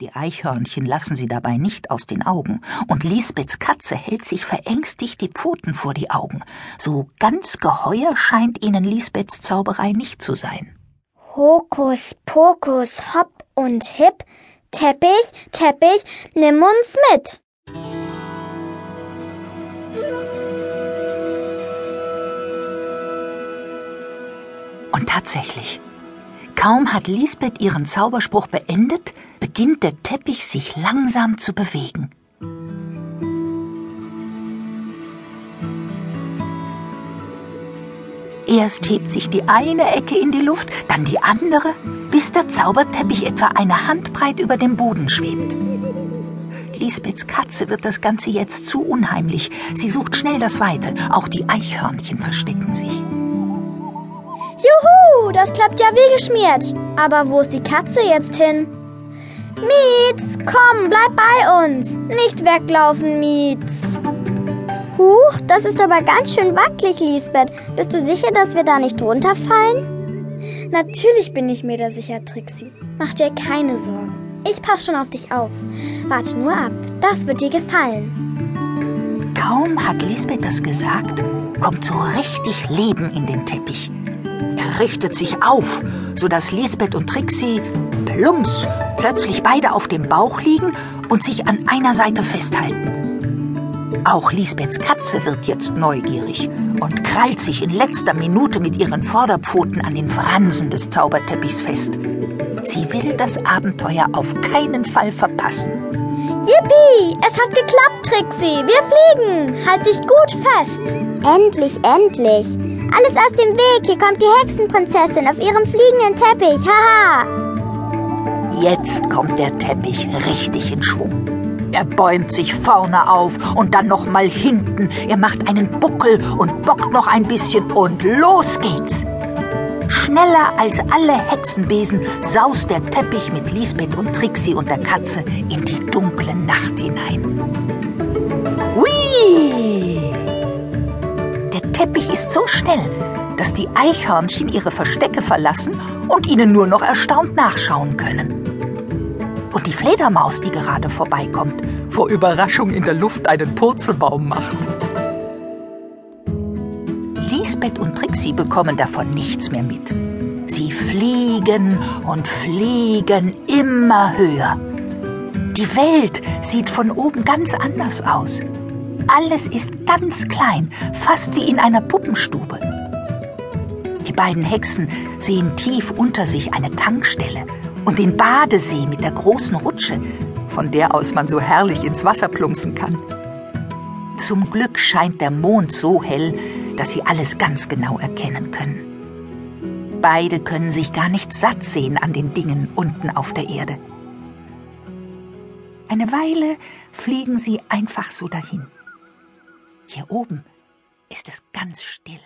Die Eichhörnchen lassen sie dabei nicht aus den Augen, und Lisbeths Katze hält sich verängstigt die Pfoten vor die Augen. So ganz geheuer scheint ihnen Lisbeths Zauberei nicht zu sein. Hokus pokus, hopp und hip, Teppich, Teppich, nimm uns mit. Und tatsächlich, kaum hat Lisbeth ihren Zauberspruch beendet, beginnt der Teppich sich langsam zu bewegen. Erst hebt sich die eine Ecke in die Luft, dann die andere, bis der Zauberteppich etwa eine Handbreit über dem Boden schwebt. Lisbeths Katze wird das Ganze jetzt zu unheimlich. Sie sucht schnell das Weite. Auch die Eichhörnchen verstecken sich. Juhu, das klappt ja wie geschmiert. Aber wo ist die Katze jetzt hin? Mietz, komm, bleib bei uns. Nicht weglaufen, Mietz. Huch, das ist aber ganz schön wackelig, Lisbeth. Bist du sicher, dass wir da nicht runterfallen? Natürlich bin ich mir da sicher, Trixie. Mach dir keine Sorgen. Ich pass schon auf dich auf. Warte nur ab, das wird dir gefallen. Kaum hat Lisbeth das gesagt, kommt so richtig Leben in den Teppich. Er richtet sich auf, sodass Lisbeth und Trixie plumps plötzlich beide auf dem Bauch liegen und sich an einer Seite festhalten. Auch Lisbeths Katze wird jetzt neugierig und krallt sich in letzter Minute mit ihren Vorderpfoten an den Fransen des Zauberteppichs fest. Sie will das Abenteuer auf keinen Fall verpassen. Yippie! Es hat geklappt, Trixie! Wir fliegen! Halt dich gut fest! Endlich, endlich! Alles aus dem Weg! Hier kommt die Hexenprinzessin auf ihrem fliegenden Teppich! Haha! Jetzt kommt der Teppich richtig in Schwung. Er bäumt sich vorne auf und dann noch mal hinten. Er macht einen Buckel und bockt noch ein bisschen und los geht's. Schneller als alle Hexenbesen saust der Teppich mit Lisbeth und Trixie und der Katze in die dunkle Nacht hinein. Hui! Der Teppich ist so schnell, dass die Eichhörnchen ihre Verstecke verlassen und ihnen nur noch erstaunt nachschauen können und die Fledermaus, die gerade vorbeikommt, vor Überraschung in der Luft einen Purzelbaum macht. Lisbeth und Trixie bekommen davon nichts mehr mit. Sie fliegen und fliegen immer höher. Die Welt sieht von oben ganz anders aus. Alles ist ganz klein, fast wie in einer Puppenstube. Die beiden Hexen sehen tief unter sich eine Tankstelle und den Badesee mit der großen Rutsche, von der aus man so herrlich ins Wasser plumpsen kann. Zum Glück scheint der Mond so hell, dass sie alles ganz genau erkennen können. Beide können sich gar nicht satt sehen an den Dingen unten auf der Erde. Eine Weile fliegen sie einfach so dahin. Hier oben ist es ganz still.